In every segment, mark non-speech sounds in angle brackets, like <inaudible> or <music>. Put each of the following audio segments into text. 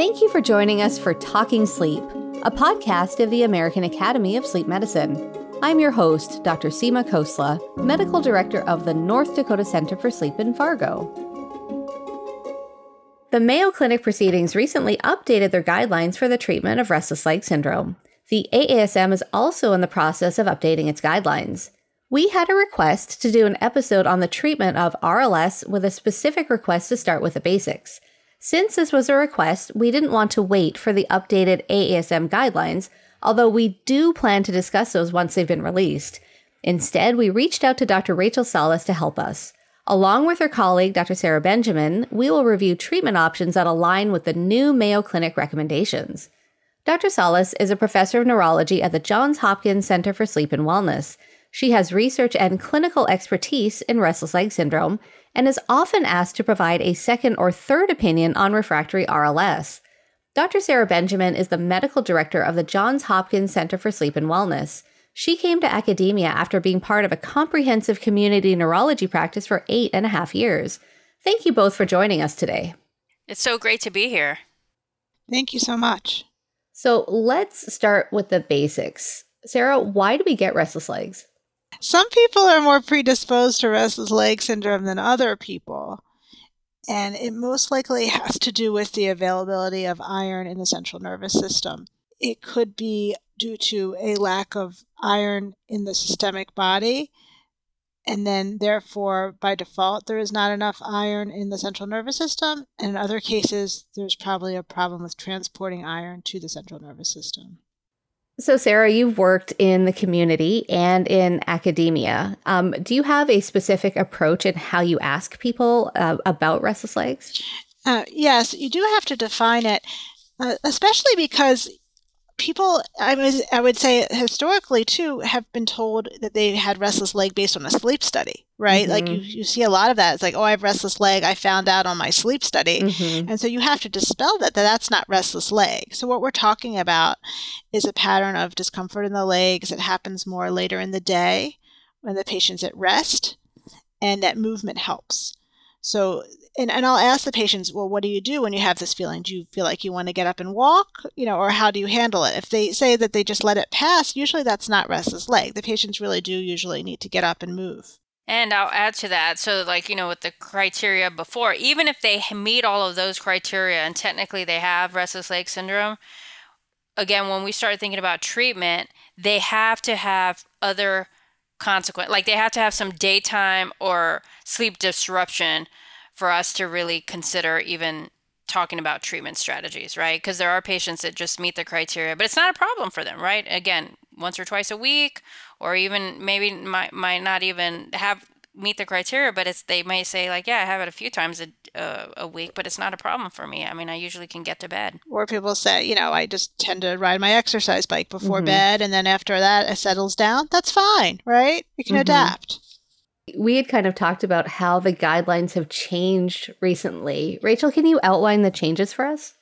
Thank you for joining us for Talking Sleep, a podcast of the American Academy of Sleep Medicine. I'm your host, Dr. Seema Khosla, Medical Director of the North Dakota Center for Sleep in Fargo. The Mayo Clinic proceedings recently updated their guidelines for the treatment of restless leg syndrome. The AASM is also in the process of updating its guidelines. We had a request to do an episode on the treatment of RLS with a specific request to start with the basics. Since this was a request, we didn't want to wait for the updated AASM guidelines, although we do plan to discuss those once they've been released. Instead, we reached out to Dr. Rachel Salas to help us. Along with her colleague, Dr. Sara Benjamin, we will review treatment options that align with the new Mayo Clinic recommendations. Dr. Salas is a professor of neurology at the Johns Hopkins Center for Sleep and Wellness. She has research and clinical expertise in restless leg syndrome and is often asked to provide a second or third opinion on refractory RLS. Dr. Sara Benjamin is the medical director of the Johns Hopkins Center for Sleep and Wellness. She came to academia after being part of a comprehensive community neurology practice for eight and a half years. Thank you both for joining us today. It's so great to be here. Thank you so much. So let's start with the basics. Sara, why do we get restless legs? Some people are more predisposed to restless leg syndrome than other people and it most likely has to do with the availability of iron in the central nervous system. It could be due to a lack of iron in the systemic body, and then therefore, by default, there is not enough iron in the central nervous system. And in other cases, there's probably a problem with transporting iron to the central nervous system. So, Sara, you've worked in the community and in academia. Um, do you have a specific approach in how you ask people uh, about restless legs? Uh, yes, you do have to define it, uh, especially because people I was I would say historically too have been told that they had restless leg based on a sleep study, right? Mm-hmm. Like you, you see a lot of that. It's like, oh, I have restless leg. I found out on my sleep study, mm-hmm. and so you have to dispel that that that's not restless leg. So what we're talking about is a pattern of discomfort in the legs that happens more later in the day when the patient's at rest, and that movement helps. So and, and I'll ask the patients, well, what do you do when you have this feeling? Do you feel like you want to get up and walk? You know, or how do you handle it? If they say that they just let it pass, usually that's not restless leg. The patients really do usually need to get up and move. And I'll add to that. So, like, you know, with the criteria before, even if they meet all of those criteria and technically they have restless leg syndrome, again, when we start thinking about treatment, they have to have other consequent, like they have to have some daytime or sleep disruption for us to really consider even talking about treatment strategies, right? Because there are patients that just meet the criteria, but it's not a problem for them, right? Again, once or twice a week, or even maybe might might not even have meet the criteria, but it's they may say like, yeah, I have it a few times a uh, a week, but it's not a problem for me. I mean, I usually can get to bed. Or people say, you know, I just tend to ride my exercise bike before mm-hmm. bed, and then after that, it settles down. That's fine, right? You can mm-hmm. adapt we had kind of talked about how the guidelines have changed recently. Rachel, can you outline the changes for us?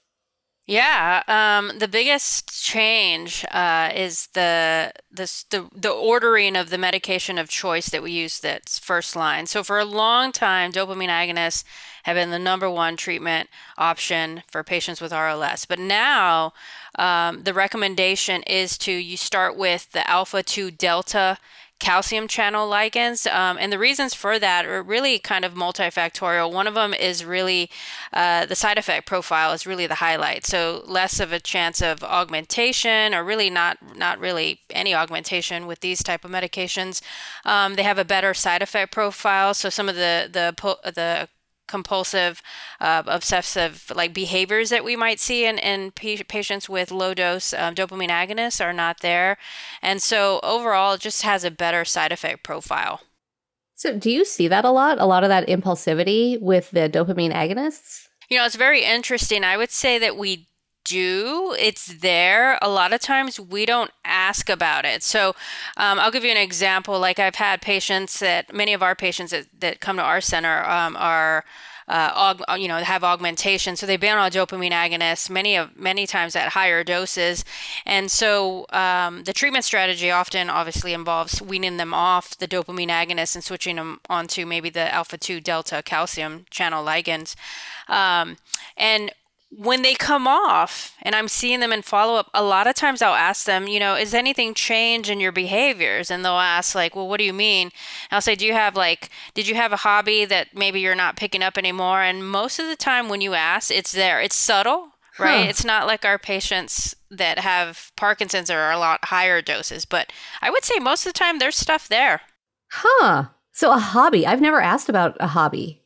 Yeah, um, the biggest change uh, is the, the the the ordering of the medication of choice that we use that's first line. So for a long time, dopamine agonists have been the number one treatment option for patients with RLS. But now um, the recommendation is to you start with the alpha two delta calcium channel ligands. Um, and the reasons for that are really kind of multifactorial. One of them is really uh, the side effect profile is really the highlight. So less of a chance of augmentation or really not not really any augmentation with these type of medications. Um, they have a better side effect profile. So some of the the the compulsive, uh, obsessive like behaviors that we might see in, in p- patients with low dose um, dopamine agonists are not there. And so overall, it just has a better side effect profile. So, do you see that a lot? A lot of that impulsivity with the dopamine agonists? You know, it's very interesting. I would say that we do, it's there. A lot of times we don't ask about it. So um, I'll give you an example. Like I've had patients that many of our patients that, that come to our center um, are. Uh, aug, you know, have augmentation. So they've been on dopamine agonists many of many times at higher doses, and so um, the treatment strategy often obviously involves weaning them off the dopamine agonists and switching them onto maybe the alpha two delta calcium channel ligands. Um, and when they come off and I'm seeing them in follow up, a lot of times I'll ask them, you know, is anything change in your behaviors? And they'll ask, like, well, what do you mean? And I'll say, do you have, like, did you have a hobby that maybe you're not picking up anymore? And most of the time when you ask, it's there. It's subtle, right? Huh. It's not like our patients that have Parkinson's are a lot higher doses, but I would say most of the time there's stuff there. Huh. So a hobby. I've never asked about a hobby.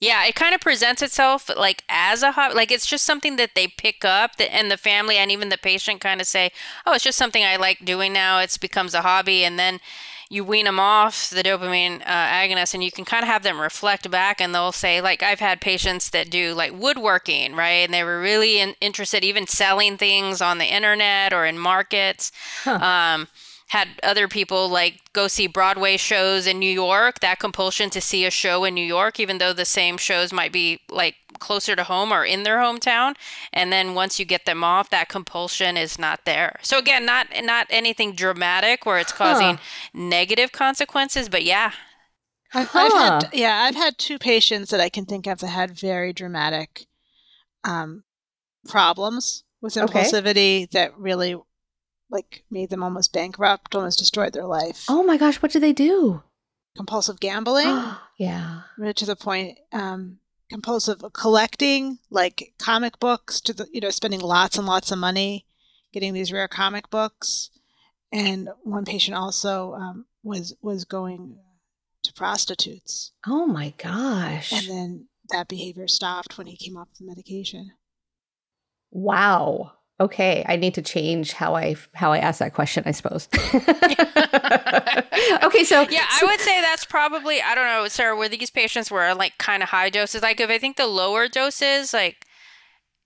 Yeah, it kind of presents itself like as a hobby. Like it's just something that they pick up, that, and the family and even the patient kind of say, "Oh, it's just something I like doing now." It's becomes a hobby, and then you wean them off the dopamine uh, agonist, and you can kind of have them reflect back, and they'll say, like, I've had patients that do like woodworking, right, and they were really in- interested, even selling things on the internet or in markets. Um, had other people like go see Broadway shows in New York, that compulsion to see a show in New York, even though the same shows might be like closer to home or in their hometown. And then once you get them off, that compulsion is not there. So again, not not anything dramatic where it's causing negative consequences, but yeah. I've, I've had yeah, I've had two patients that I can think of that had very dramatic um, problems with Okay. impulsivity that really like made them almost bankrupt, almost destroyed their life. Oh my gosh, what do they do? Compulsive gambling, <gasps> yeah. to the point. Um, compulsive collecting, like comic books, to the you know spending lots and lots of money getting these rare comic books. And one patient also um, was was going to prostitutes. Oh my gosh. And then that behavior stopped when he came off the medication. Wow. Okay, I need to change how I how I ask that question, I suppose. <laughs> okay, so Yeah, I would say that's probably I don't know, Sara, were these patients were like kind of high doses? Like if I think the lower doses, like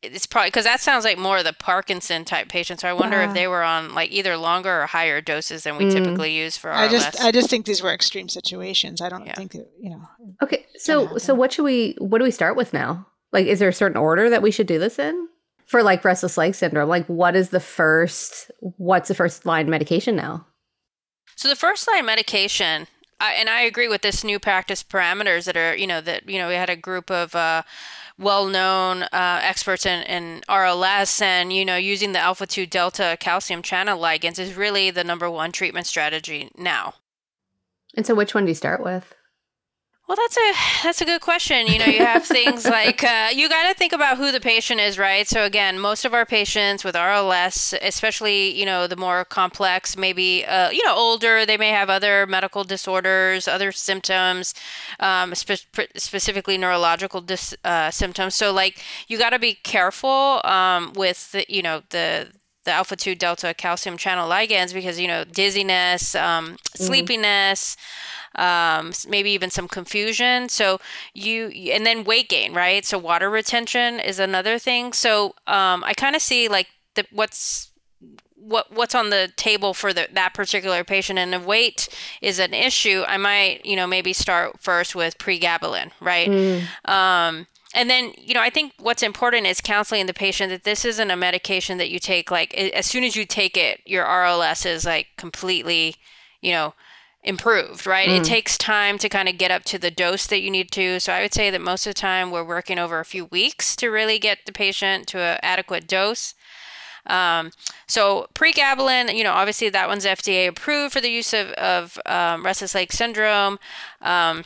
it's probably because that sounds like more of the Parkinson type patients. So I wonder Yeah. if they were on like either longer or higher doses than we Mm. typically use for I RLS. just I just think these were extreme situations. I don't Yeah. think that you know. Okay, so so what should we what do we start with now? Like is there a certain order that we should do this in? For like restless leg syndrome, like what is the first what's the first line medication now? So the first line medication, I, and I agree with this new practice parameters that are, you know, that you know we had a group of uh, well-known uh, experts in, in RLS, and you know, using the alpha two delta calcium channel ligands is really the number one treatment strategy now. And so which one do you start with? Well, that's a that's a good question. You know, you have <laughs> things like uh, you got to think about who the patient is, right? So again, most of our patients with RLS, especially you know the more complex, maybe uh, you know older, they may have other medical disorders, other symptoms, um, spe- specifically neurological dis- uh, symptoms. So like you got to be careful um, with the, you know the the alpha 2 delta calcium channel ligands because you know dizziness um, sleepiness um, maybe even some confusion. So you and then weight gain right? So water retention is another thing. So um, i kind of see like the, what's what what's on the table for the, that particular patient. And if weight is an issue i might you know maybe start first with pregabalin right? Um, and then, you know, I think what's important is counseling the patient that this isn't a medication that you take like as soon as you take it, your RLS is like completely, you know, improved, right? It takes time to kind of get up to the dose that you need to. So I would say that most of the time we're working over a few weeks to really get the patient to an adequate dose. Um, so pregabalin, you know, obviously that one's FDA approved for the use of, of um, restless leg syndrome. Um,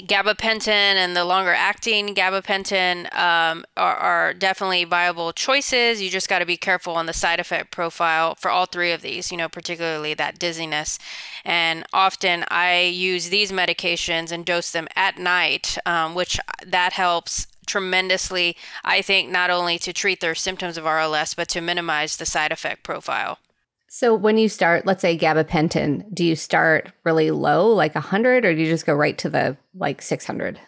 gabapentin and the longer acting gabapentin um, are, are definitely viable choices. You just got to be careful on the side effect profile for all three of these, you know, particularly that dizziness. And often I use these medications and dose them at night, um, which that helps tremendously, I think, not only to treat their symptoms of RLS, but to minimize the side effect profile. So when you start, let's say gabapentin, do you start really low, like 100, or do you just go right to the like 600?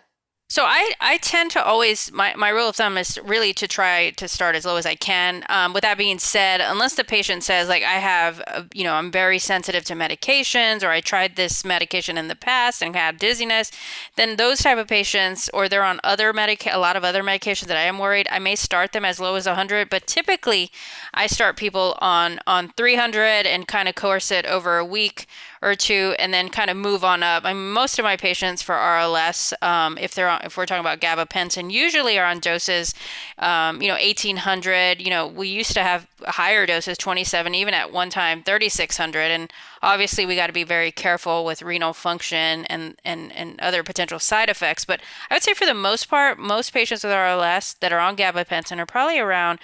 So I, I tend to always my, my rule of thumb is really to try to start as low as I can. Um, with that being said, unless the patient says like I have uh, you know I'm very sensitive to medications or I tried this medication in the past and had dizziness, then those type of patients or they're on other medica- a lot of other medications that I am worried I may start them as low as 100. But typically I start people on on 300 and kind of course it over a week or two, and then kind of move on up. I mean, most of my patients for RLS, um, if they're on, if we're talking about gabapentin, usually are on doses, um, you know, 1800. You know, we used to have higher doses, 27, even at one time 3600, and obviously we got to be very careful with renal function and and and other potential side effects. But I would say for the most part, most patients with RLS that are on gabapentin are probably around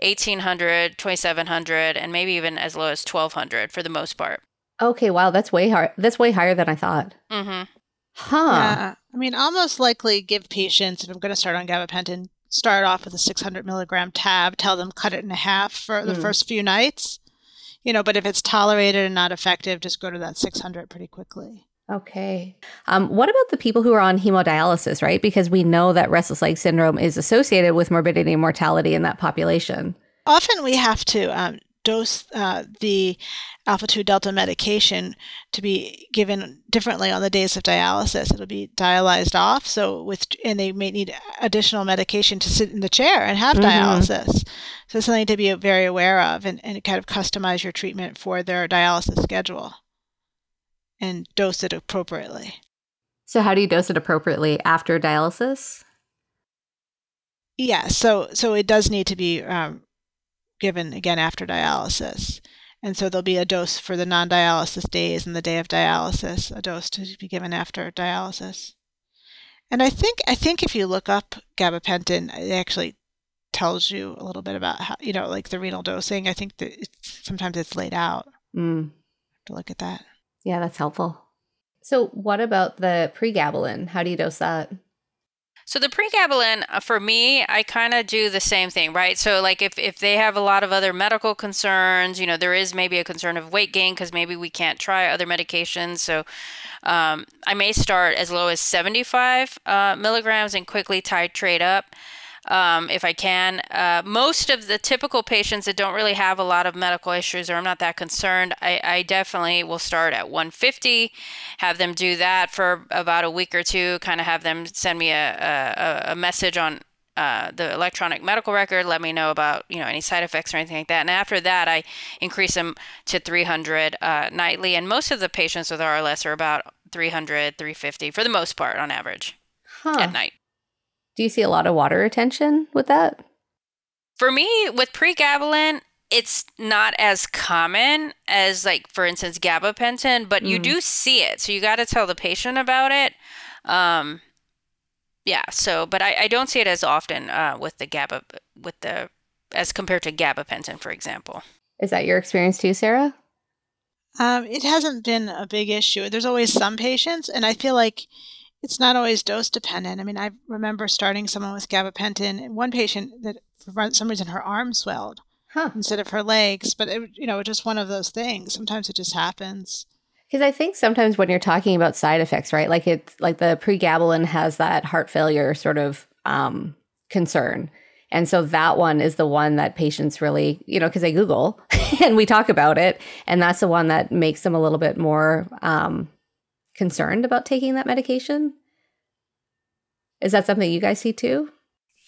1800, 2700, and maybe even as low as 1200 for the most part. Okay, wow, that's way higher. That's way higher than I thought. Mm-hmm. Huh. Yeah. I mean, I'll most likely give patients, if I'm going to start on gabapentin, start off with a 600 milligram tab, tell them cut it in half for the Mm. first few nights. You know, but if it's tolerated and not effective, just go to that 600 pretty quickly. Okay. Um, what about the people who are on hemodialysis, right? Because we know that restless leg syndrome is associated with morbidity and mortality in that population. Often we have to um, dose uh, the alpha 2 delta medication to be given differently on the days of dialysis. It'll be dialyzed off, so with and they may need additional medication to sit in the chair and have Mhm. dialysis. So it's something to be very aware of and, and kind of customize your treatment for their dialysis schedule and dose it appropriately. So, how do you dose it appropriately after dialysis? Yeah, so so it does need to be um, given again after dialysis, and so there'll be a dose for the non-dialysis days and the day of dialysis, a dose to be given after dialysis. And I think I think if you look up gabapentin, it actually tells you a little bit about how you know like the renal dosing. I think that it's, sometimes it's laid out Mm, to look at that. yeah, that's helpful. So, what about the pregabalin? How do you dose that? So the pregabalin, uh, for me, I kind of do the same thing, right? So like if, if they have a lot of other medical concerns, you know, there is maybe a concern of weight gain because maybe we can't try other medications. So um, I may start as low as 75 uh, milligrams and quickly titrate up um, if I can. Uh, most of the typical patients that don't really have a lot of medical issues or I'm not that concerned, I, I definitely will start at 150, have them do that for about a week or two, kind of have them send me a, a, a message on uh, the electronic medical record, let me know about you know any side effects or anything like that. And after that, I increase them to 300 uh, nightly. And most of the patients with RLS are about 300, 350 for the most part on average Huh. at night. Do you see a lot of water retention with that? For me, with pregabalin, it's not as common as like for instance gabapentin, but you Mm. do see it. So you got to tell the patient about it. Um, yeah. So, but I, I don't see it as often uh, with the GABA with the as compared to gabapentin, for example. Is that your experience too, Sara? Um, it hasn't been a big issue. There's always some patients, and I feel like it's not always dose dependent. I mean, I remember starting someone with gabapentin, and one patient that for some reason her arm swelled Huh. instead of her legs, but it, you know, just one of those things. Sometimes it just happens. Because I think sometimes when you're talking about side effects, right? Like it's like the pregabalin has that heart failure sort of um, concern. And so that one is the one that patients really, you know, because they Google <laughs> and we talk about it. And that's the one that makes them a little bit more um, concerned about taking that medication. Is that something you guys see too?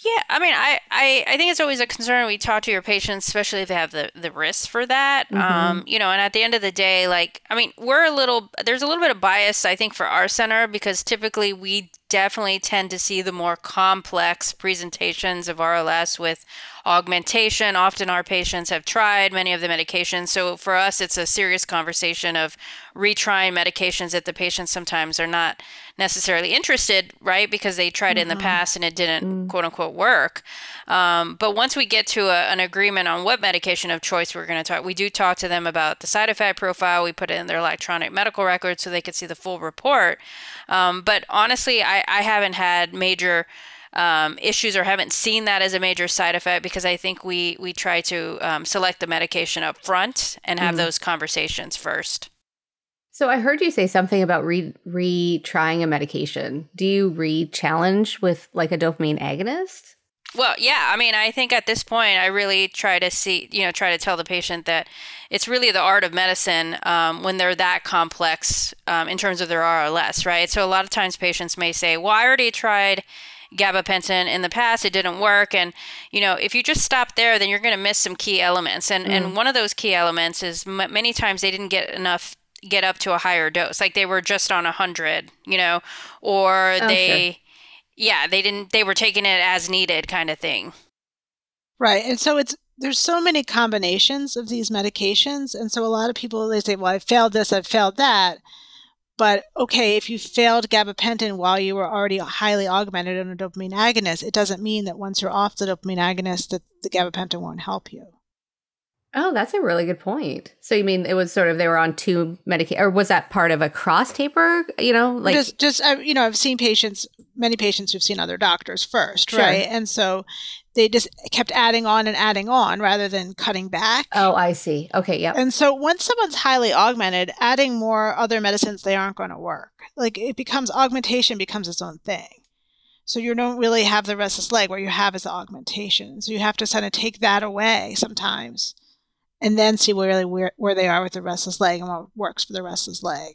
Yeah, I mean, I, I, I think it's always a concern. We talk to your patients, especially if they have the, the risks for that. Mhm. Um, you know, and at the end of the day, like, I mean, we're a little, there's a little bit of bias, I think, for our center because typically we definitely tend to see the more complex presentations of RLS with augmentation. Often our patients have tried many of the medications. So for us, it's a serious conversation of retrying medications that the patients sometimes are not necessarily interested, right? Because they tried it in the past and it didn't quote unquote work. Um, but once we get to a, an agreement on what medication of choice we're going to talk, we do talk to them about the side effect profile. We put it in their electronic medical record so they could see the full report. Um, but honestly, I, I haven't had major um, issues or haven't seen that as a major side effect because I think we we try to um, select the medication up front and have those conversations first. So I heard you say something about re retrying a medication. Do you re-challenge with like a dopamine agonist? Well, yeah. I mean, I think at this point, I really try to see, you know, try to tell the patient that it's really the art of medicine um, when they're that complex um, in terms of their RLS, right? So a lot of times patients may say, well, I already tried gabapentin in the past it didn't work and you know if you just stop there then you're going to miss some key elements and and one of those key elements is m- many times they didn't get enough get up to a higher dose. Like they were just on 100, you know, or Oh, they yeah, they didn't they were taking it as needed kind of thing. Right. And so it's there's so many combinations of these medications and so a lot of people they say, "Well, I failed this, I've failed that." But okay, if you failed gabapentin while you were already highly augmented on a dopamine agonist, it doesn't mean that once you're off the dopamine agonist that the gabapentin won't help you. Oh, that's a really good point. So you mean it was sort of they were on two medication, or was that part of a cross taper? You know, like just just I, you know i've seen patients many patients who've seen other doctors first Sure. right and so they just kept adding on and adding on rather than cutting back oh, I see. Okay, yeah. and so once someone's highly augmented adding more other medicines they aren't going to work like it becomes augmentation becomes its own thing so you don't really have the restless leg where you have is the augmentation so you have to kind of take that away sometimes and then see where, where where they are with the restless leg and what works for the restless leg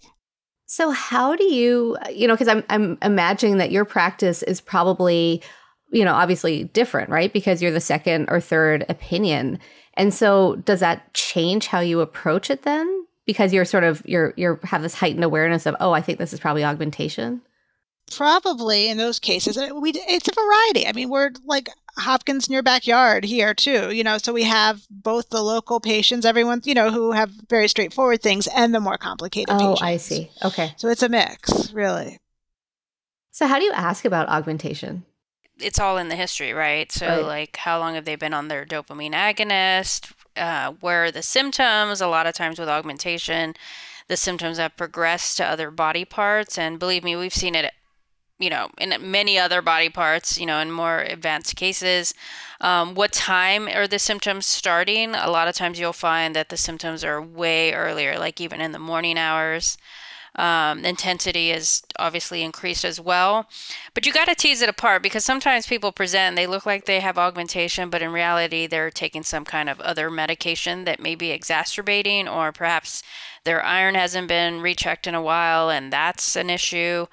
So how do you, you know, because I'm I'm imagining that your practice is probably, you know, obviously different, right? Because you're the second or third opinion. And so does that change how you approach it then? Because you're sort of you're you're have this heightened awareness of, oh, I think this is probably augmentation. Probably in those cases, we it's a variety. I mean, we're like Hopkins in your backyard here too, you know. So we have both the local patients, everyone, you know, who have very straightforward things, and the more complicated. Oh, patients. I see. Okay. So it's a mix, really. So how do you ask about augmentation? It's all in the history, right? So Right. like how long have they been on their dopamine agonist? Uh, where are the symptoms? A lot of times with augmentation, the symptoms have progressed to other body parts, and believe me, we've seen it you know, in many other body parts, you know, in more advanced cases. Um, what time are the symptoms starting? A lot of times you'll find that the symptoms are way earlier, like even in the morning hours. Um, intensity is obviously increased as well. But you got to tease it apart because sometimes people present and they look like they have augmentation, but in reality, they're taking some kind of other medication that may be exacerbating, or perhaps their iron hasn't been rechecked in a while and that's an issue.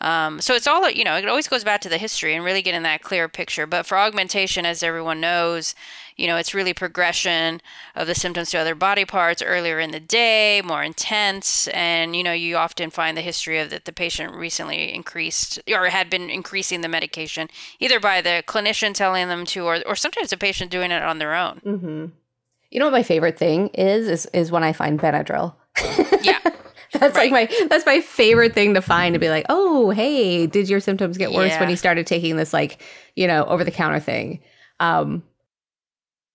Um, so it's all, you know, it always goes back to the history and really getting that clear picture. But for augmentation, as everyone knows, you know, it's really progression of the symptoms to other body parts earlier in the day, more intense. And, you know, you often find the history of that the patient recently increased or had been increasing the medication, either by the clinician telling them to, or, or sometimes the patient doing it on their own. Mm-hmm. You know what my favorite thing is? Is is when I find Benadryl. Yeah. <laughs> <laughs> That's Right. like my that's my favorite thing to find to be like, oh, hey, did your symptoms get worse when you started taking this like, you know, over the counter thing? Um,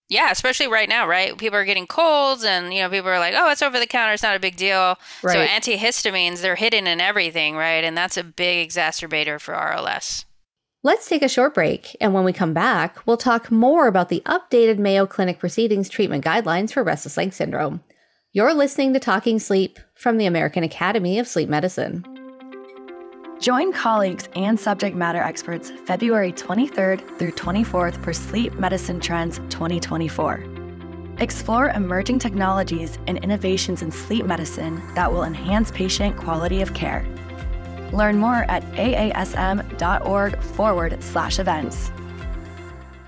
Yeah, especially right now, right? People are getting colds, and you know, people are like, "Oh, it's over the counter; it's not a big deal." So antihistamines, they're hidden in everything, right? And that's a big exacerbator for RLS. let's take a short break, and when we come back, we'll talk more about the updated Mayo Clinic Proceedings treatment guidelines for restless leg syndrome. You're listening to Talking Sleep from the American Academy of Sleep Medicine. Join colleagues and subject matter experts February 23rd through 24th for Sleep Medicine Trends 2024. Explore emerging technologies and innovations in sleep medicine that will enhance patient quality of care. Learn more at aasm.org forward slash events.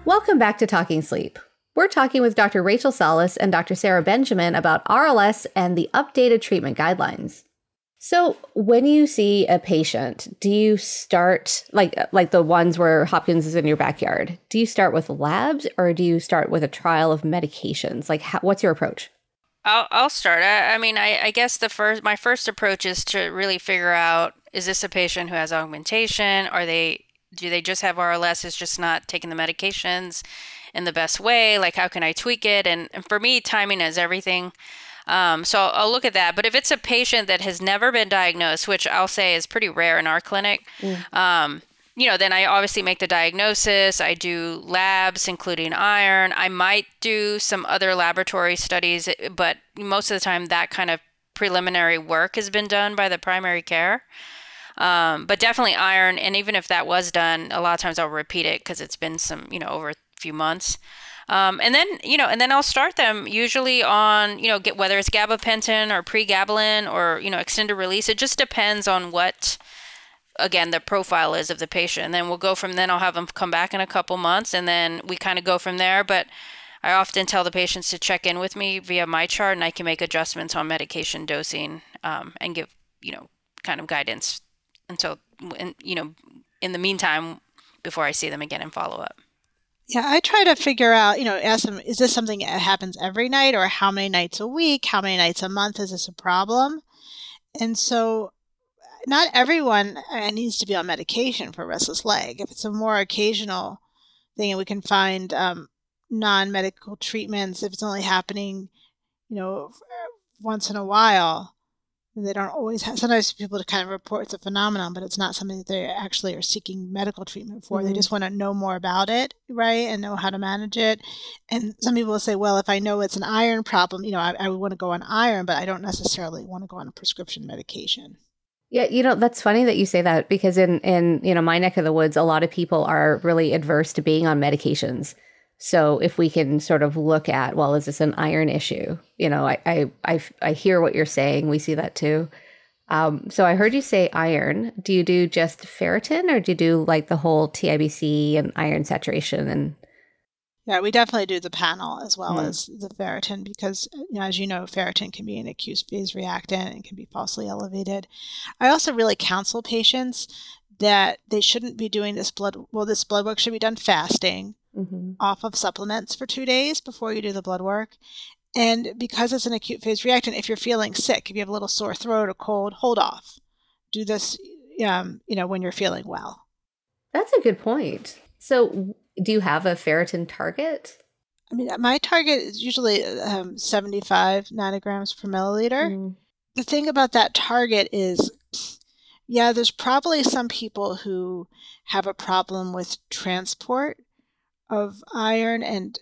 Welcome back to Talking Sleep. We're talking with Dr. Rachel Salas and Dr. Sara Benjamin about RLS and the updated treatment guidelines. So, when you see a patient, do you start like like the ones where Hopkins is in your backyard? Do you start with labs or do you start with a trial of medications? Like, how, what's your approach? I'll I'll start. I, I mean, I, I guess the first my first approach is to really figure out is this a patient who has augmentation? Are they do they just have RLS? Is just not taking the medications in the best way? Like, how can I tweak it? And, and for me, timing is everything. Um, so I'll, look at that. But if it's a patient that has never been diagnosed, which I'll say is pretty rare in our clinic, um, you know, then I obviously make the diagnosis. I do labs, including iron. I might do some other laboratory studies, but most of the time, that kind of preliminary work has been done by the primary care. Um, but definitely iron, and even if that was done, a lot of times I'll repeat it because it's been some, you know, over few months. Um, and then, you know, and then I'll start them usually on, you know, get whether it's gabapentin or pregabalin or, you know, extended release. It just depends on what, again, the profile is of the patient. And then we'll go from then. I'll have them come back in a couple months, and then we kind of go from there. But I often tell the patients to check in with me via MyChart, and I can make adjustments on medication dosing um, and give you know kind of guidance. So, you know, in the meantime, before I see them again and follow up. Yeah, I try to figure out, you know, ask them, is this something that happens every night or how many nights a week? How many nights a month? Is this a problem? And so not everyone uh, needs to be on medication for restless leg. If it's a more occasional thing and we can find um, non medical treatments, if it's only happening, you know, once in a while, they don't always have sometimes people to kind of report it's a phenomenon but it's not something that they actually are seeking medical treatment for mm-hmm. they just want to know more about it right and know how to manage it and some people will say well if i know it's an iron problem you know i, I would want to go on iron but i don't necessarily want to go on a prescription medication yeah, you know, that's funny that you say that because in in, you know, my neck of the woods, a lot of people are really adverse to being on medications. So if we can sort of look at, well, is this an iron issue? You know, I I I, I hear what you're saying. We see that too. Um, so I heard you say iron. Do you do just ferritin, or do you do like the whole TIBC and iron saturation and? Yeah, we definitely do the panel as well mm. as the ferritin because, you know, as you know, ferritin can be an acute phase reactant and can be falsely elevated. I also really counsel patients that they shouldn't be doing this blood. Well, this blood work should be done fasting mm-hmm. off of supplements for two days before you do the blood work. And because it's an acute phase reactant, if you're feeling sick, if you have a little sore throat or cold, hold off. Do this, um, you know, when you're feeling well. That's a good point. So, do you have a ferritin target? I mean, my target is usually um, 75 nanograms per milliliter. Mm. The thing about that target is, yeah, there's probably some people who have a problem with transport of iron and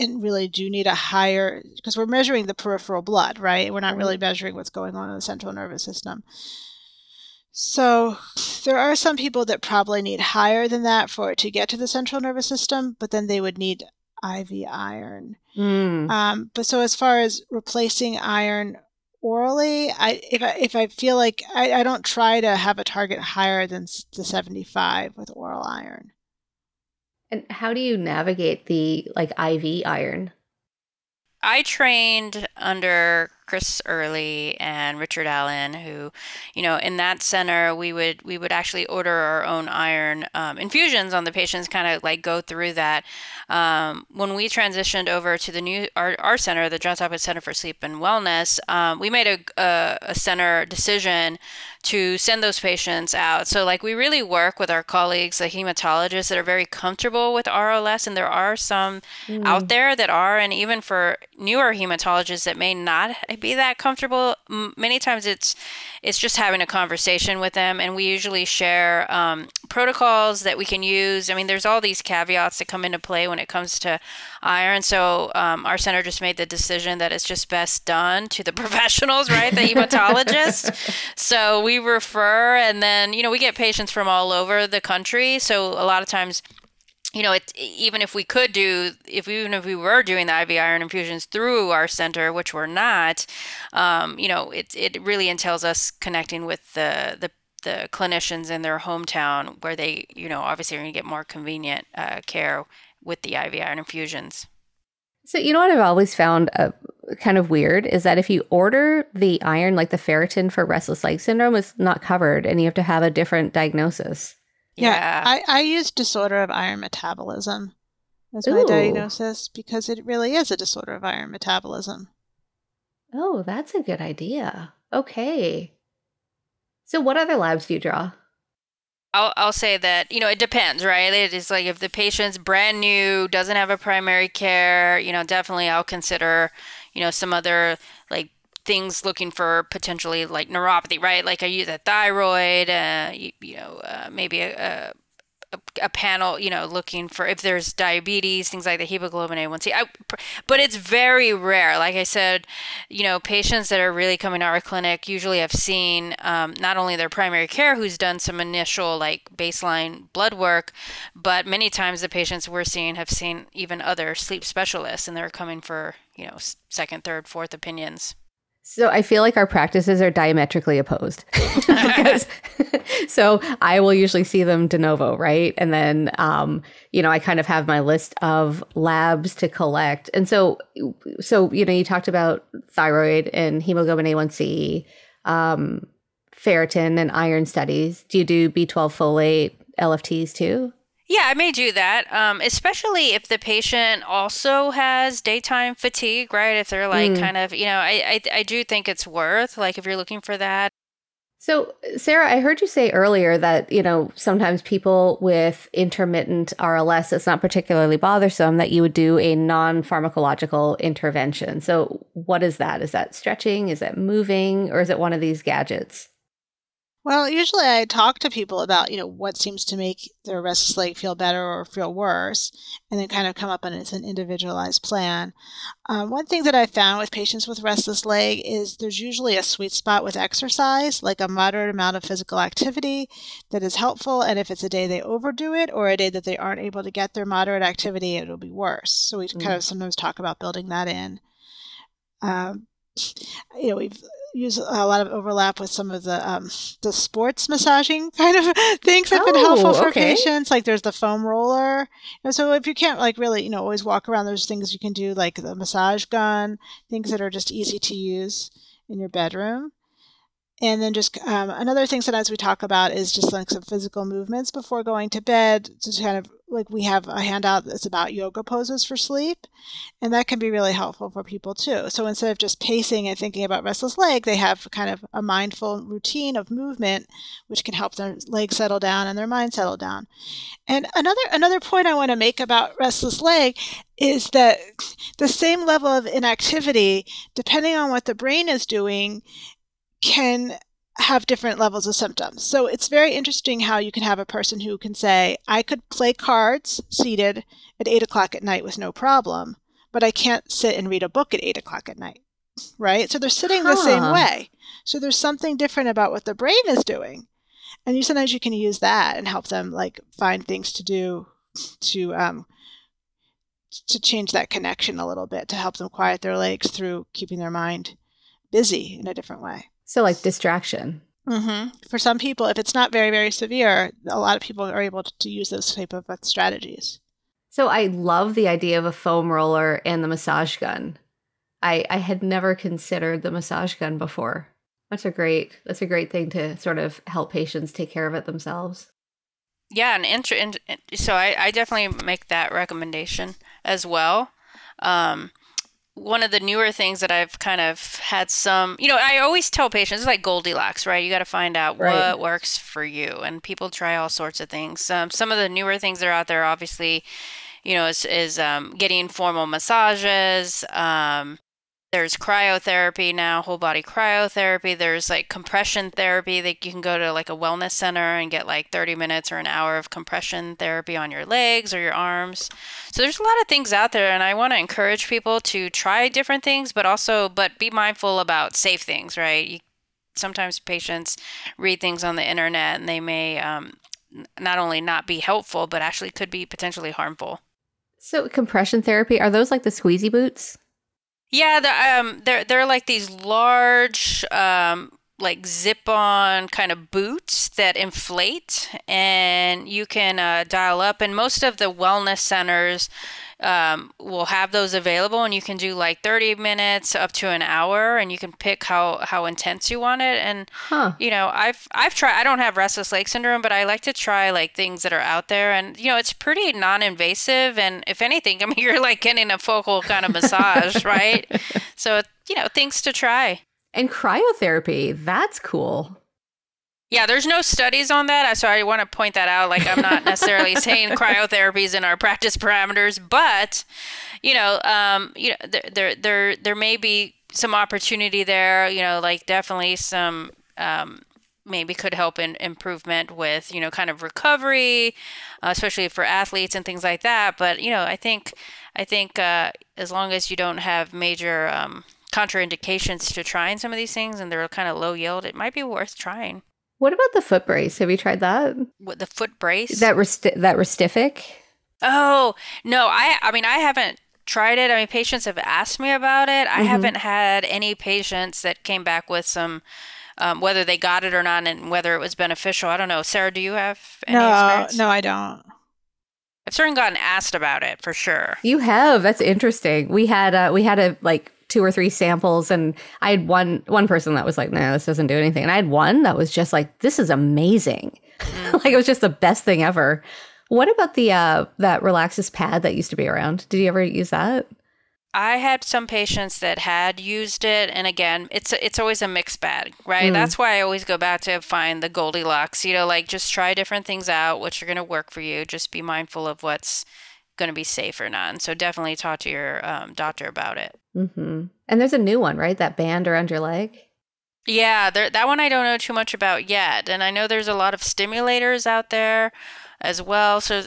and really do need a higher because we're measuring the peripheral blood, right? We're not really mm-hmm. measuring what's going on in the central nervous system. So there are some people that probably need higher than that for it to get to the central nervous system, but then they would need IV iron. Mm. Um, but so as far as replacing iron orally, I if I if I feel like I, I don't try to have a target higher than the 75 with oral iron. And how do you navigate the like IV iron? I trained under Chris Earley and Richard Allen, who, you know, in that center we would we would actually order our own iron um, infusions on the patients, kind of like go through that. Um, when we transitioned over to the new our, our center, the Johns Hopkins Center for Sleep and Wellness, um, we made a, a, a center decision to send those patients out. So, like, we really work with our colleagues, the hematologists that are very comfortable with RLS, and there are some mm. out there that are, and even for newer hematologists that may not be that comfortable, many times it's it's just having a conversation with them, and we usually share um, protocols that we can use. I mean, there's all these caveats that come into play when it comes to iron. So um, our center just made the decision that it's just best done to the <laughs> professionals, right? The hematologist. <laughs> so we refer, and then you know we get patients from all over the country. So a lot of times you know, it even if we could do, if even if we were doing the IV iron infusions through our center, which we're not, um, you know, it it really entails us connecting with the the the clinicians in their hometown where they, you know, obviously are going to get more convenient uh, care with the IV iron infusions. So, you know what I've always found uh, kind of weird is that if you order the iron, like the ferritin for restless leg syndrome, is not covered and you have to have a different diagnosis. Yeah, yeah. I, I use disorder of iron metabolism as Ooh. my diagnosis because it really is a disorder of iron metabolism. Oh, that's a good idea. Okay. So, what other labs do you draw? I'll, I'll say that, you know, it depends, right? It is like if the patient's brand new, doesn't have a primary care, you know, definitely I'll consider, you know, some other like things looking for potentially like neuropathy, right? Like I use a thyroid, uh, you, you know, uh, maybe a, a, a, panel, you know, looking for if there's diabetes, things like the hemoglobin A1C. I, but it's very rare. Like I said, you know, patients that are really coming to our clinic usually have seen um, not only their primary care who's done some initial like baseline blood work, but many times the patients we're seeing have seen even other sleep specialists and they're coming for, you know, second, third, fourth opinions. So I feel like our practices are diametrically opposed. <laughs> because, <laughs> so I will usually see them de novo, right? And then, um, you know, I kind of have my list of labs to collect. And so, so you know, you talked about thyroid and hemoglobin A1C, um, ferritin and iron studies. Do you do B12 folate LFTs too? Yeah, I may do that, um, especially if the patient also has daytime fatigue, right? If they're like mm. kind of, you know, I, I, I do think it's worth, like, if you're looking for that. So, Sara, I heard you say earlier that, you know, sometimes people with intermittent RLS, it's not particularly bothersome that you would do a non pharmacological intervention. So, what is that? Is that stretching? Is that moving? Or is it one of these gadgets? Well, usually I talk to people about, you know, what seems to make their restless leg feel better or feel worse, and then kind of come up with an individualized plan. Um, one thing that I found with patients with restless leg is there's usually a sweet spot with exercise, like a moderate amount of physical activity that is helpful. And if it's a day they overdo it or a day that they aren't able to get their moderate activity, it'll be worse. So we mm. kind of sometimes talk about building that in. Um, you know, we've use a lot of overlap with some of the um, the sports massaging <laughs> kind of things that have been helpful for okay. patients. Like there's the foam roller. And so if you can't like really, you know, always walk around, there's things you can do like the massage gun, things that are just easy to use in your bedroom. And then just um, another thing sometimes we talk about is just like some physical movements before going to bed to kind of like we have a handout that's about yoga poses for sleep and that can be really helpful for people too. So instead of just pacing and thinking about restless leg they have kind of a mindful routine of movement which can help their legs settle down and their mind settle down. And another another point i want to make about restless leg is that the same level of inactivity depending on what the brain is doing can have different levels of symptoms. So it's very interesting how you can have a person who can say, I could play cards seated at eight o'clock at night with no problem, but I can't sit and read a book at eight o'clock at night. Right? So they're sitting huh. the same way. So there's something different about what the brain is doing. And you sometimes you can use that and help them like find things to do to um to change that connection a little bit to help them quiet their legs through keeping their mind busy in a different way. So, like distraction. Mm-hmm. For some people, if it's not very, very severe, a lot of people are able to use those type of uh, strategies. So, I love the idea of a foam roller and the massage gun. I, I had never considered the massage gun before. That's a great that's a great thing to sort of help patients take care of it themselves. Yeah, and, int- and so I, I definitely make that recommendation as well. Um, one of the newer things that I've kind of had some, you know, I always tell patients it's like Goldilocks, right? You got to find out right. what works for you, and people try all sorts of things. Um, some of the newer things that are out there, obviously, you know, is, is um, getting formal massages, um, there's cryotherapy now, whole body cryotherapy. There's like compression therapy that you can go to like a wellness center and get like 30 minutes or an hour of compression therapy on your legs or your arms. So there's a lot of things out there and I want to encourage people to try different things but also but be mindful about safe things, right? You, sometimes patients read things on the internet and they may um, not only not be helpful but actually could be potentially harmful. So compression therapy are those like the squeezy boots? Yeah, they're, um, they're they're like these large, um, like zip-on kind of boots that inflate, and you can uh, dial up. And most of the wellness centers um, will have those available and you can do like 30 minutes up to an hour and you can pick how, how intense you want it. And, huh. you know, I've, I've tried, I don't have restless leg syndrome, but I like to try like things that are out there and, you know, it's pretty non-invasive. And if anything, <laughs> I mean, you're like getting a focal kind of massage, right? <laughs> So, you know, things to try. And cryotherapy, that's cool. Yeah, there's no studies on that, so I want to point that out. Like, I'm not necessarily <laughs> saying cryotherapy is in our practice parameters, but you know, um, you know, there, there, there, there may be some opportunity there. You know, like definitely some um, maybe could help in improvement with you know kind of recovery, uh, especially for athletes and things like that. But you know, I think I think uh, as long as you don't have major um, contraindications to trying some of these things and they're kind of low yield, it might be worth trying. What about the foot brace? Have you tried that? What the foot brace? That resti- that Restiffic? Oh no, I I mean I haven't tried it. I mean, patients have asked me about it. I mm-hmm. haven't had any patients that came back with some, um, whether they got it or not, and whether it was beneficial. I don't know. Sara, do you have any no, experience? No, I don't. I've certainly gotten asked about it for sure. You have. That's interesting. We had uh, we had a like two or three samples, and I had one one person that was like, "No, this doesn't do anything," and I had one that was just like, "This is amazing." Mm. <laughs> like it was just the best thing ever. What about the uh that Relaxis pad that used to be around? Did you ever use that? I had some patients that had used it, and again, it's it's always a mixed bag, right? Mm. That's why I always go back to find the Goldilocks. You know, like just try different things out, which are going to work for you. Just be mindful of what's going to be safe or not. And so definitely talk to your um, doctor about it. Mm-hmm. And there's a new one, right? That band around your leg. Yeah, there, that one I don't know too much about yet, and I know there's a lot of stimulators out there as well. So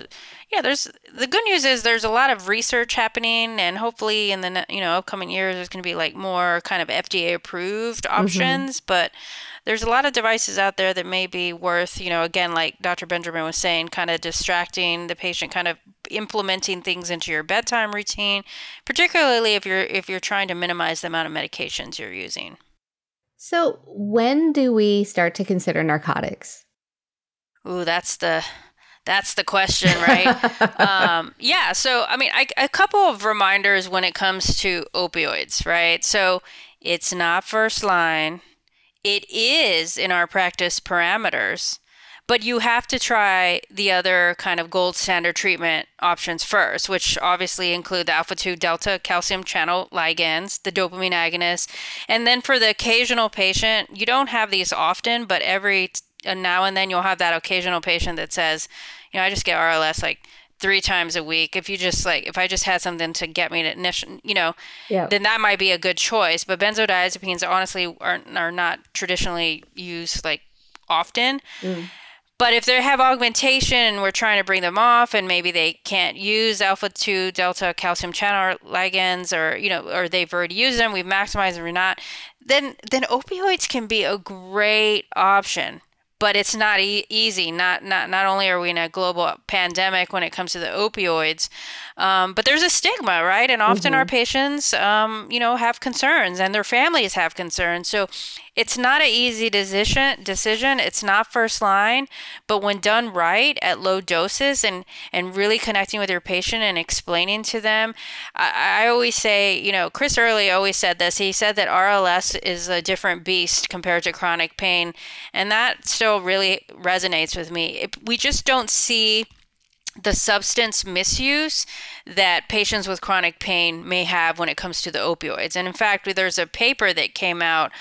yeah, there's the good news is there's a lot of research happening, and hopefully in the you know upcoming years there's going to be like more kind of FDA approved mm-hmm. options. Mm-hmm. But there's a lot of devices out there that may be worth you know again like Dr. Benjamin was saying, kind of distracting the patient, kind of implementing things into your bedtime routine, particularly if you're if you're trying to minimize the amount of medications you're using. So when do we start to consider narcotics? Ooh, that's the that's the question, right? <laughs> um, yeah. So, I mean, I, a couple of reminders when it comes to opioids, right? So, it's not first line. It is in our practice parameters, but you have to try the other kind of gold standard treatment options first, which obviously include the alpha 2 delta calcium channel ligands, the dopamine agonists. And then for the occasional patient, you don't have these often, but every and now and then you'll have that occasional patient that says, you know, I just get RLS like three times a week. If you just like, if I just had something to get me to, you know, yeah. then that might be a good choice. But benzodiazepines honestly aren't are not traditionally used like often. Mm. But if they have augmentation and we're trying to bring them off, and maybe they can't use alpha two delta calcium channel ligands, or you know, or they've already used them, we've maximized them or not, then then opioids can be a great option but it's not e- easy. Not not not only are we in a global pandemic when it comes to the opioids, um, but there's a stigma, right? And often mm-hmm. our patients, um, you know, have concerns, and their families have concerns. So it's not an easy decision. Decision. It's not first line, but when done right at low doses and and really connecting with your patient and explaining to them, I, I always say, you know, Chris Earley always said this. He said that RLS is a different beast compared to chronic pain, and that still really resonates with me. It, we just don't see the substance misuse that patients with chronic pain may have when it comes to the opioids. And in fact, there's a paper that came out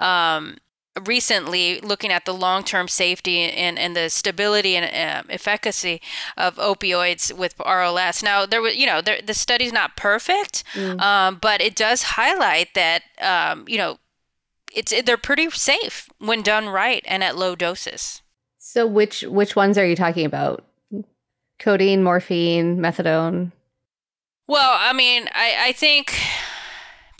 um, recently looking at the long-term safety and, and the stability and um, efficacy of opioids with RLS. Now, there was, you know, there, the study's not perfect, mm. um, but it does highlight that, um, you know, it's they're pretty safe when done right and at low doses. So, which which ones are you talking about? codeine, morphine, methadone? Well, I mean, I, I think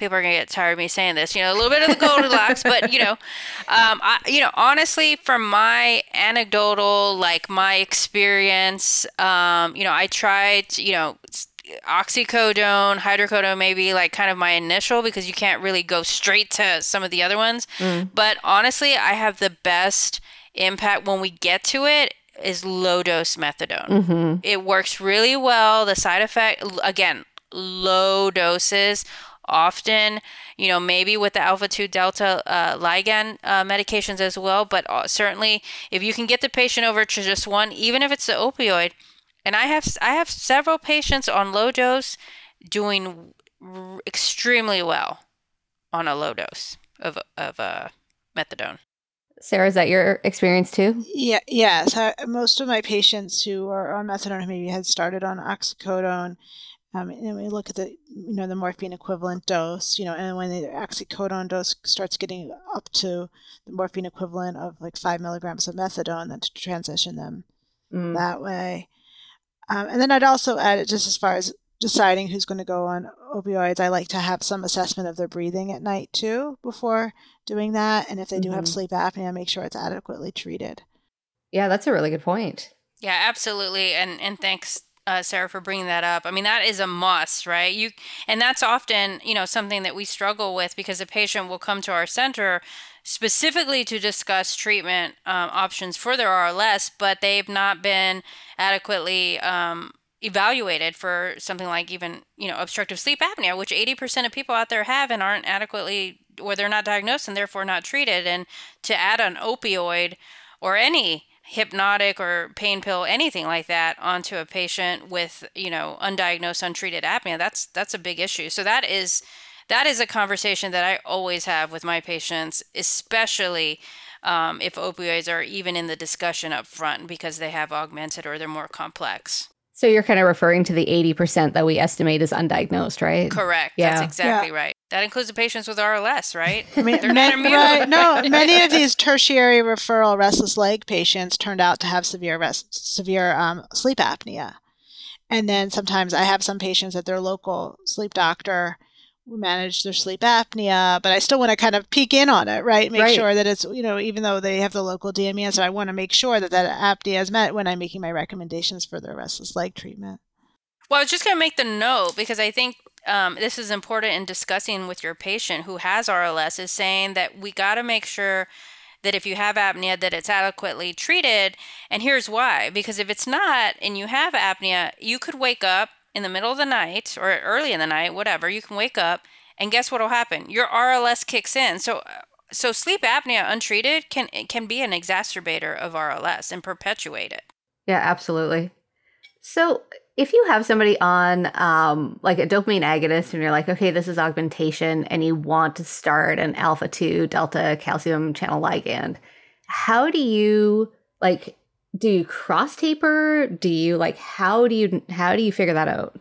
people are gonna get tired of me saying this. You know, a little bit of the Goldilocks, but you know, <laughs> um, I, you know, honestly, from my anecdotal, like my experience, um, you know, I tried, you know, oxycodone, hydrocodone, maybe like kind of my initial because you can't really go straight to some of the other ones. Mm. But honestly, I have the best impact when we get to it is low dose methadone. Mm-hmm. It works really well. The side effect, again, low doses. Often, you know, maybe with the alpha 2 delta uh, ligand uh, medications as well, but uh, certainly if you can get the patient over to just one, even if it's the opioid, and I have I have several patients on low dose doing r- extremely well on a low dose of of uh, methadone. Sara, is that your experience too? Yeah, yes. I, most of my patients who are on methadone maybe had started on oxycodone. Um, and we look at the you know the morphine equivalent dose, you know, and when the oxycodone dose starts getting up to the morphine equivalent of like five milligrams of methadone, then to transition them mm. that way. Um, and then I'd also add, it just as far as deciding who's going to go on opioids, I like to have some assessment of their breathing at night too before doing that. And if they do mm-hmm. have sleep apnea, make sure it's adequately treated. Yeah, that's a really good point. Yeah, absolutely. And and thanks uh, Sara, for bringing that up. I mean, that is a must, right? You and that's often, you know, something that we struggle with because a patient will come to our center specifically to discuss treatment um, options for their RLS, but they've not been adequately um, evaluated for something like even you know obstructive sleep apnea, which 80% of people out there have and aren't adequately, or they're not diagnosed and therefore not treated. And to add an opioid or any hypnotic or pain pill anything like that onto a patient with you know undiagnosed untreated apnea that's that's a big issue. So that is that is a conversation that i always have with my patients especially um, if opioids are even in the discussion up front because they have augmented or they're more complex so you're kind of referring to the 80% that we estimate is undiagnosed, right? Correct. Yeah. That's exactly yeah. right. That includes the patients with RLS, right? <laughs> I mean, They're not immune. Right, no, <laughs> many of these tertiary referral restless leg patients turned out to have severe rest, severe um, sleep apnea. And then sometimes I have some patients at their local sleep doctor manage their sleep apnea, but I still want to kind of peek in on it, right? Make right. sure that it's, you know, even though they have the local DME, so I want to make sure that that apnea is met when I'm making my recommendations for their restless leg treatment. Well, I was just going to make the note because I think um, this is important in discussing with your patient who has RLS is saying that we got to make sure that if you have apnea that it's adequately treated and here's why because if it's not and you have apnea you could wake up in the middle of the night or early in the night, whatever, you can wake up and guess what will happen? Your RLS kicks in. So so sleep apnea untreated can can be an exacerbator of RLS and perpetuate it. Yeah, absolutely. So if you have somebody on um, like a dopamine agonist and you're like, okay, this is augmentation, and you want to start an alpha two delta calcium channel ligand, how do you like do you cross taper? Do you like how do you how do you figure that out?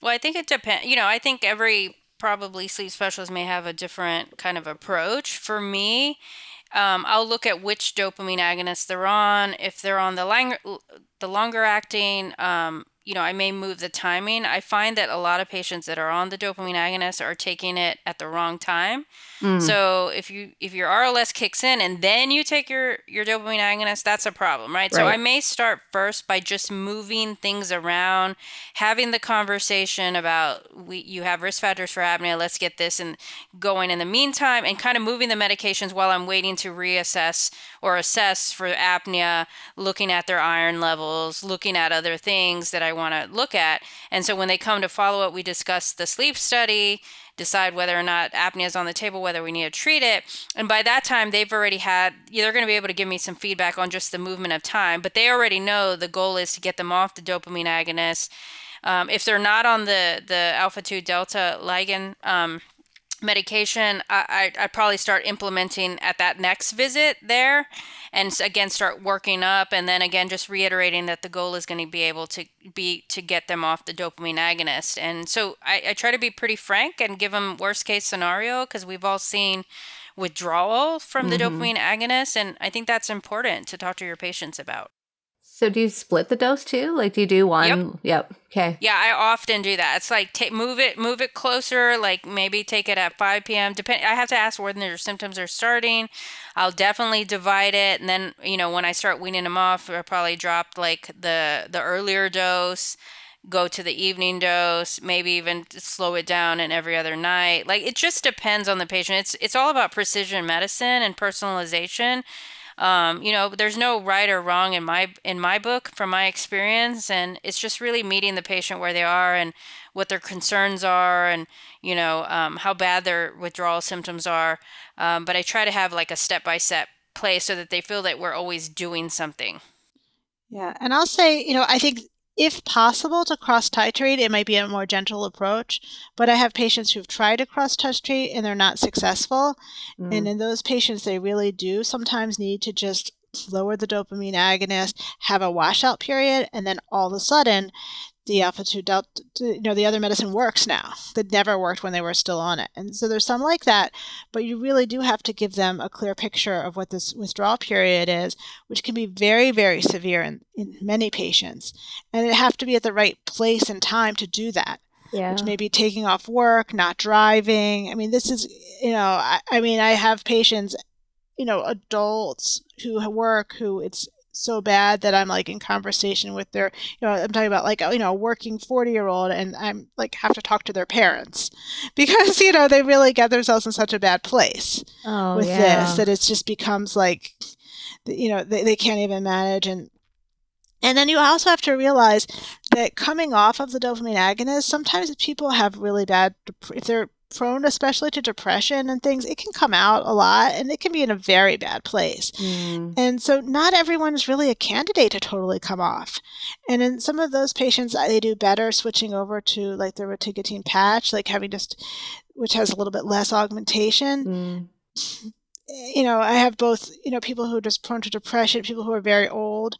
Well, I think it depends. You know, I think every probably sleep specialist may have a different kind of approach. For me, um, I'll look at which dopamine agonists they're on. If they're on the longer, the longer acting, um, you know, I may move the timing. I find that a lot of patients that are on the dopamine agonist are taking it at the wrong time. Mm. So if you if your RLS kicks in and then you take your your dopamine agonist, that's a problem, right? right? So I may start first by just moving things around, having the conversation about we you have risk factors for apnea. Let's get this and going in the meantime, and kind of moving the medications while I'm waiting to reassess or assess for apnea, looking at their iron levels, looking at other things that I want to look at. And so when they come to follow up, we discuss the sleep study decide whether or not apnea is on the table, whether we need to treat it. And by that time, they've already had, they're going to be able to give me some feedback on just the movement of time, but they already know the goal is to get them off the dopamine agonist. Um, if they're not on the, the alpha 2 delta ligand, um, medication, I, I, would probably start implementing at that next visit there and again start working up and then again just reiterating that the goal is going to be able to be to get them off the dopamine agonist and so I, I try to be pretty frank and give them worst case scenario because we've all seen withdrawal from the mm-hmm. dopamine agonist and i think that's important to talk to your patients about so do you split the dose too? Like do you do one? Yep. yep. Okay. Yeah, I often do that. It's like take move it move it closer, like maybe take it at 5 p.m. Depend I have to ask when their symptoms are starting. I'll definitely divide it and then, you know, when I start weaning them off, I'll probably drop like the the earlier dose go to the evening dose, maybe even slow it down in every other night. Like it just depends on the patient. It's it's all about precision medicine and personalization um, you know there's no right or wrong in my in my book from my experience and it's just really meeting the patient where they are and what their concerns are and you know um, how bad their withdrawal symptoms are. Um, but i try to have like a step by step play so that they feel that we're always doing something. Yeah and i'll say you know i think if possible to cross titrate, it might be a more gentle approach. But I have patients who've tried to cross titrate and they're not successful. Mm. And in those patients, they really do sometimes need to just lower the dopamine agonist, have a washout period, and then all of a sudden the alpha 2 delta you know the other medicine works now. That never worked when they were still on it. And so there's some like that but you really do have to give them a clear picture of what this withdrawal period is which can be very very severe in, in many patients. And it have to be at the right place and time to do that yeah. which may be taking off work not driving. I mean this is you know I, I mean i have patients you know adults who work who it's so bad that I'm like in conversation with their, you know, I'm talking about like, you know, a working 40 year old and I'm like have to talk to their parents <laughs> because, you know, they really get themselves in such a bad place oh, with yeah. this that it just becomes like, you know, they, they can't even manage. And, and then you also have to realize that coming off of the dopamine agonist, sometimes people have really bad, if they're prone especially to depression and things, it can come out a lot and it can be in a very bad place. Mm. And so not everyone is really a candidate to totally come off. And in some of those patients, they do better switching over to like the rotigotine patch, like having just, which has a little bit less augmentation. Mm. You know, I have both, you know, people who are just prone to depression, people who are very old,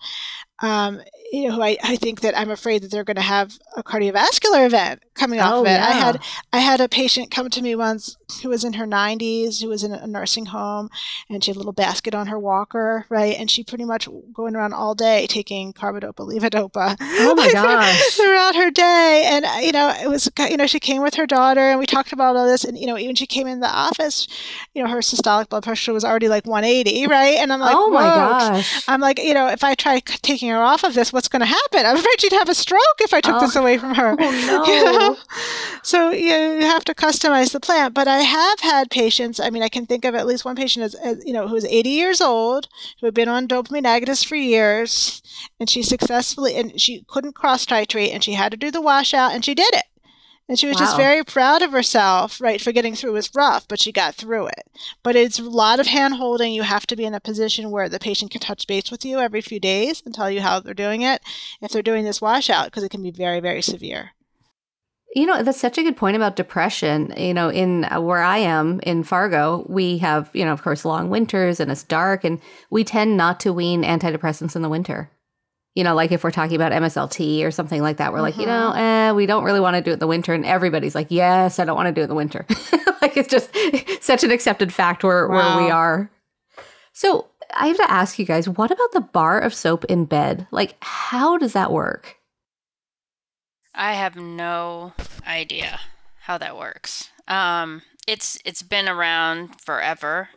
um, you know, who I, I think that I'm afraid that they're going to have a cardiovascular event coming off Oh, of it. I had I had a patient come to me once who was in her 90s, who was in a nursing home, and she had a little basket on her walker, right? And she pretty much going around all day taking carbidopa, levodopa. Oh my <laughs> gosh. throughout her day, and uh, you know, it was you know she came with her daughter, and we talked about all this, and you know, even she came in the office, you know, her systolic blood pressure was already like 180, right? And I'm like, oh my "Whoa." gosh. I'm like, you know, if I try taking her off of this, what's going to happen? I'm afraid she'd have a stroke if I took Oh. this away from her. Oh <laughs> You know? no. So you, you have to customize the plant. But I have had patients. I mean, I can think of at least one patient as, as you know who was 80 years old, who had been on dopamine agonists for years, and she successfully and she couldn't cross titrate, and she had to do the washout, and she did it. And she was just very proud of herself, right, for getting through. It was rough, but she got through it. But it's a lot of hand holding. You have to be in a position where the patient can touch base with you every few days and tell you how they're doing it if they're doing this washout, because it can be very, very severe. You know, that's such a good point about depression. You know, in uh, where I am in Fargo, we have, you know, of course, long winters and it's dark, and we tend not to wean antidepressants in the winter. You know, like if we're talking about MSLT or something like that, we're like, you know, eh, we don't really want to do it in the winter. And everybody's like, yes, I don't want to do it in the winter. <laughs> like it's just <laughs> such an accepted fact where, where we are. So I have to ask you guys, what about the bar of soap in bed? Like, how does that work? I have no idea how that works. Um, it's it's been around forever.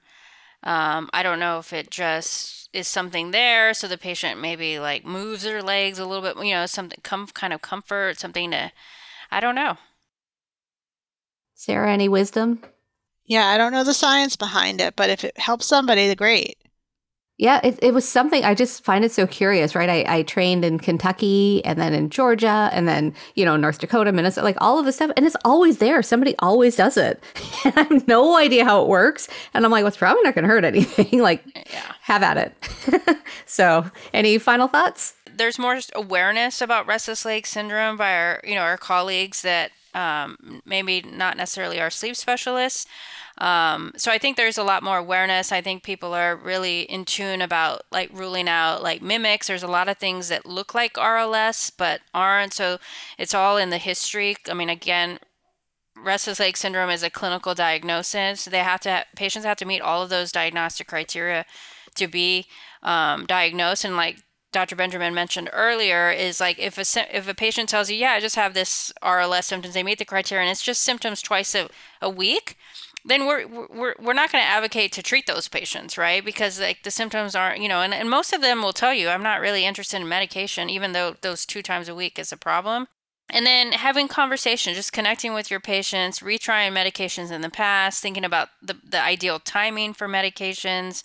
Um, I don't know if it just is something there, so the patient maybe like moves their legs a little bit, you know, something com- kind of comfort, something to. I don't know. Sara, any wisdom? Yeah, I don't know the science behind it, but if it helps somebody, then great. Yeah, it, it was something I just find it so curious, right? I, I trained in Kentucky and then in Georgia and then, you know, North Dakota, Minnesota, like all of this stuff. And it's always there. Somebody always does it. <laughs> And I have no idea how it works. And I'm like, well, probably not going to hurt anything. <laughs> like, Yeah. have at it. <laughs> so, any final thoughts? there's more awareness about restless leg syndrome by our you know our colleagues that um, maybe not necessarily our sleep specialists um, so i think there's a lot more awareness. I think people are really in tune about like ruling out like mimics. There's a lot of things that look like rls but aren't. So it's all in the history. I mean again restless leg syndrome is a clinical diagnosis. They have to have, patients have to meet all of those diagnostic criteria to be um, diagnosed. And like Dr. Benjamin mentioned earlier is like if a if a patient tells you, yeah, I just have this RLS symptoms, they meet the criteria, and it's just symptoms twice a, a week, then we're we're we're not going to advocate to treat those patients, right? Because like the symptoms aren't, you know, and, and most of them will tell you, I'm not really interested in medication, even though those two times a week is a problem. And then having conversation, just connecting with your patients, retrying medications in the past, thinking about the, the ideal timing for medications.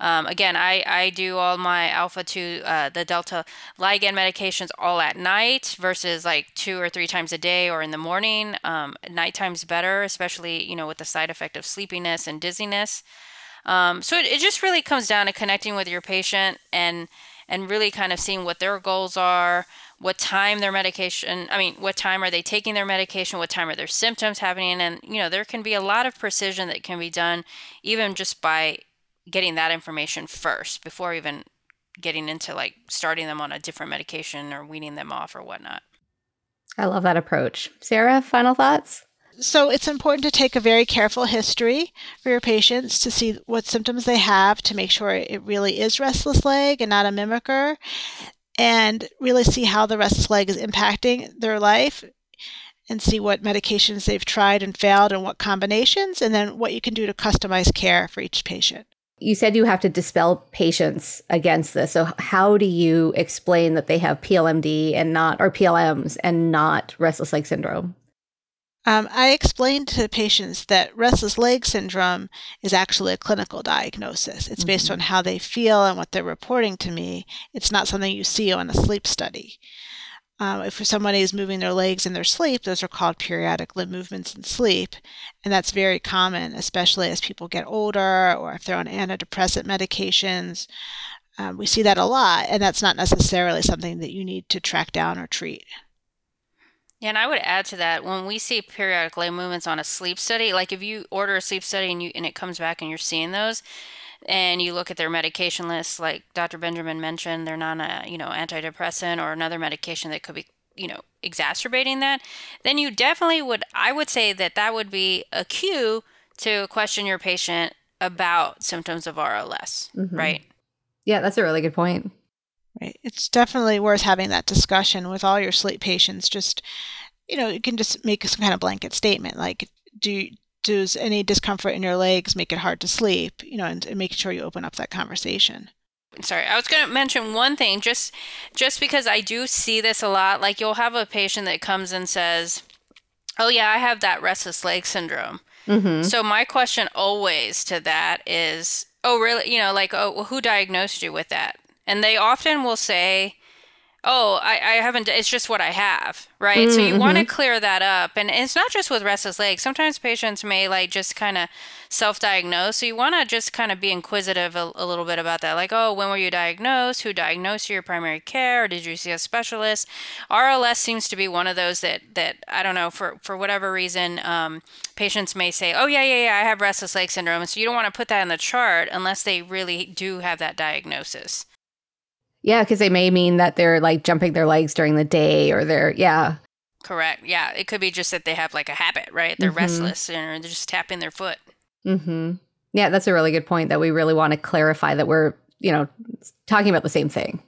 Um, again, I, I do all my alpha 2, uh, the delta ligand medications all at night versus like two or three times a day or in the morning. Um, nighttime's better, especially, you know, with the side effect of sleepiness and dizziness. Um, so it, it just really comes down to connecting with your patient and and really kind of seeing what their goals are, what time their medication, I mean, what time are they taking their medication, what time are their symptoms happening, and you know, there can be a lot of precision that can be done even just by getting that information first before even getting into like starting them on a different medication or weaning them off or whatnot. I love that approach. Sara, final thoughts? So it's important to take a very careful history for your patients to see what symptoms they have to make sure it really is restless leg and not a mimicker, and really see how the restless leg is impacting their life and see what medications they've tried and failed and what combinations, and then what you can do to customize care for each patient. You said you have to dispel patients against this. So how do you explain that they have PLMD and not or PLMs and not restless leg syndrome? Um, I explained to patients that restless leg syndrome is actually a clinical diagnosis. It's based mm-hmm. on how they feel and what they're reporting to me. It's not something you see on a sleep study. Um, if somebody is moving their legs in their sleep, those are called periodic limb movements in sleep. And that's very common, especially as people get older or if they're on antidepressant medications. Um, we see that a lot, and that's not necessarily something that you need to track down or treat. Yeah, and I would add to that when we see periodic limb movements on a sleep study, like if you order a sleep study and you and it comes back and you're seeing those, and you look at their medication list, like Dr. Benjamin mentioned, they're not a you know antidepressant or another medication that could be you know exacerbating that, then you definitely would. I would say that that would be a cue to question your patient about symptoms of RLS, mm-hmm. right? Yeah, that's a really good point. Right. It's definitely worth having that discussion with all your sleep patients. Just, you know, you can just make some kind of blanket statement like, do does any discomfort in your legs make it hard to sleep? You know, and, and make sure you open up that conversation. Sorry, I was going to mention one thing just just because I do see this a lot. Like you'll have a patient that comes and says, "Oh yeah, I have that restless leg syndrome." Mm-hmm. So my question always to that is, "Oh really? You know, like oh, well, who diagnosed you with that?" And they often will say, oh, I, I haven't, it's just what I have, right? Mm-hmm. So you want to mm-hmm. clear that up. And it's not just with restless legs. Sometimes patients may like just kind of self diagnose. So you want to just kind of be inquisitive a, a, little bit about that. Like, oh, when were you diagnosed? Who diagnosed you? Your primary care? Or did you see a specialist? RLS seems to be one of those that, that I don't know, for, for whatever reason, um, patients may say, oh, yeah, yeah, yeah, I have restless leg syndrome. So you don't want to put that in the chart unless they really do have that diagnosis. Yeah, because they may mean that they're like jumping their legs during the day or they're, yeah. Correct. Yeah. It could be just that they have like a habit, right? They're mm-hmm. restless and they're just tapping their foot. Mm-hmm. Yeah, that's a really good point that we really want to clarify that we're, you know, talking about the same thing.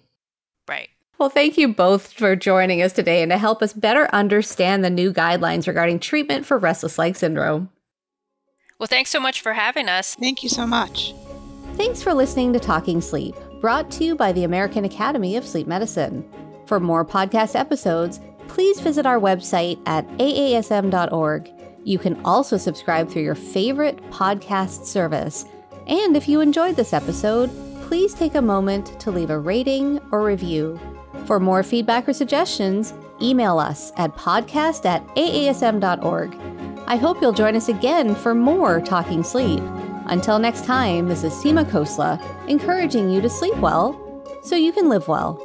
Right. Well, thank you both for joining us today and to help us better understand the new guidelines regarding treatment for restless leg syndrome. Well, thanks so much for having us. Thank you so much. Thanks for listening to Talking Sleep brought to you by the American Academy of Sleep Medicine. For more podcast episodes, please visit our website at aasm.org. You can also subscribe through your favorite podcast service. And if you enjoyed this episode, please take a moment to leave a rating or review. For more feedback or suggestions, email us at podcast at aasm.org. I hope you'll join us again for more Talking Sleep. Until next time, this is Seema Khosla, encouraging you to sleep well so you can live well.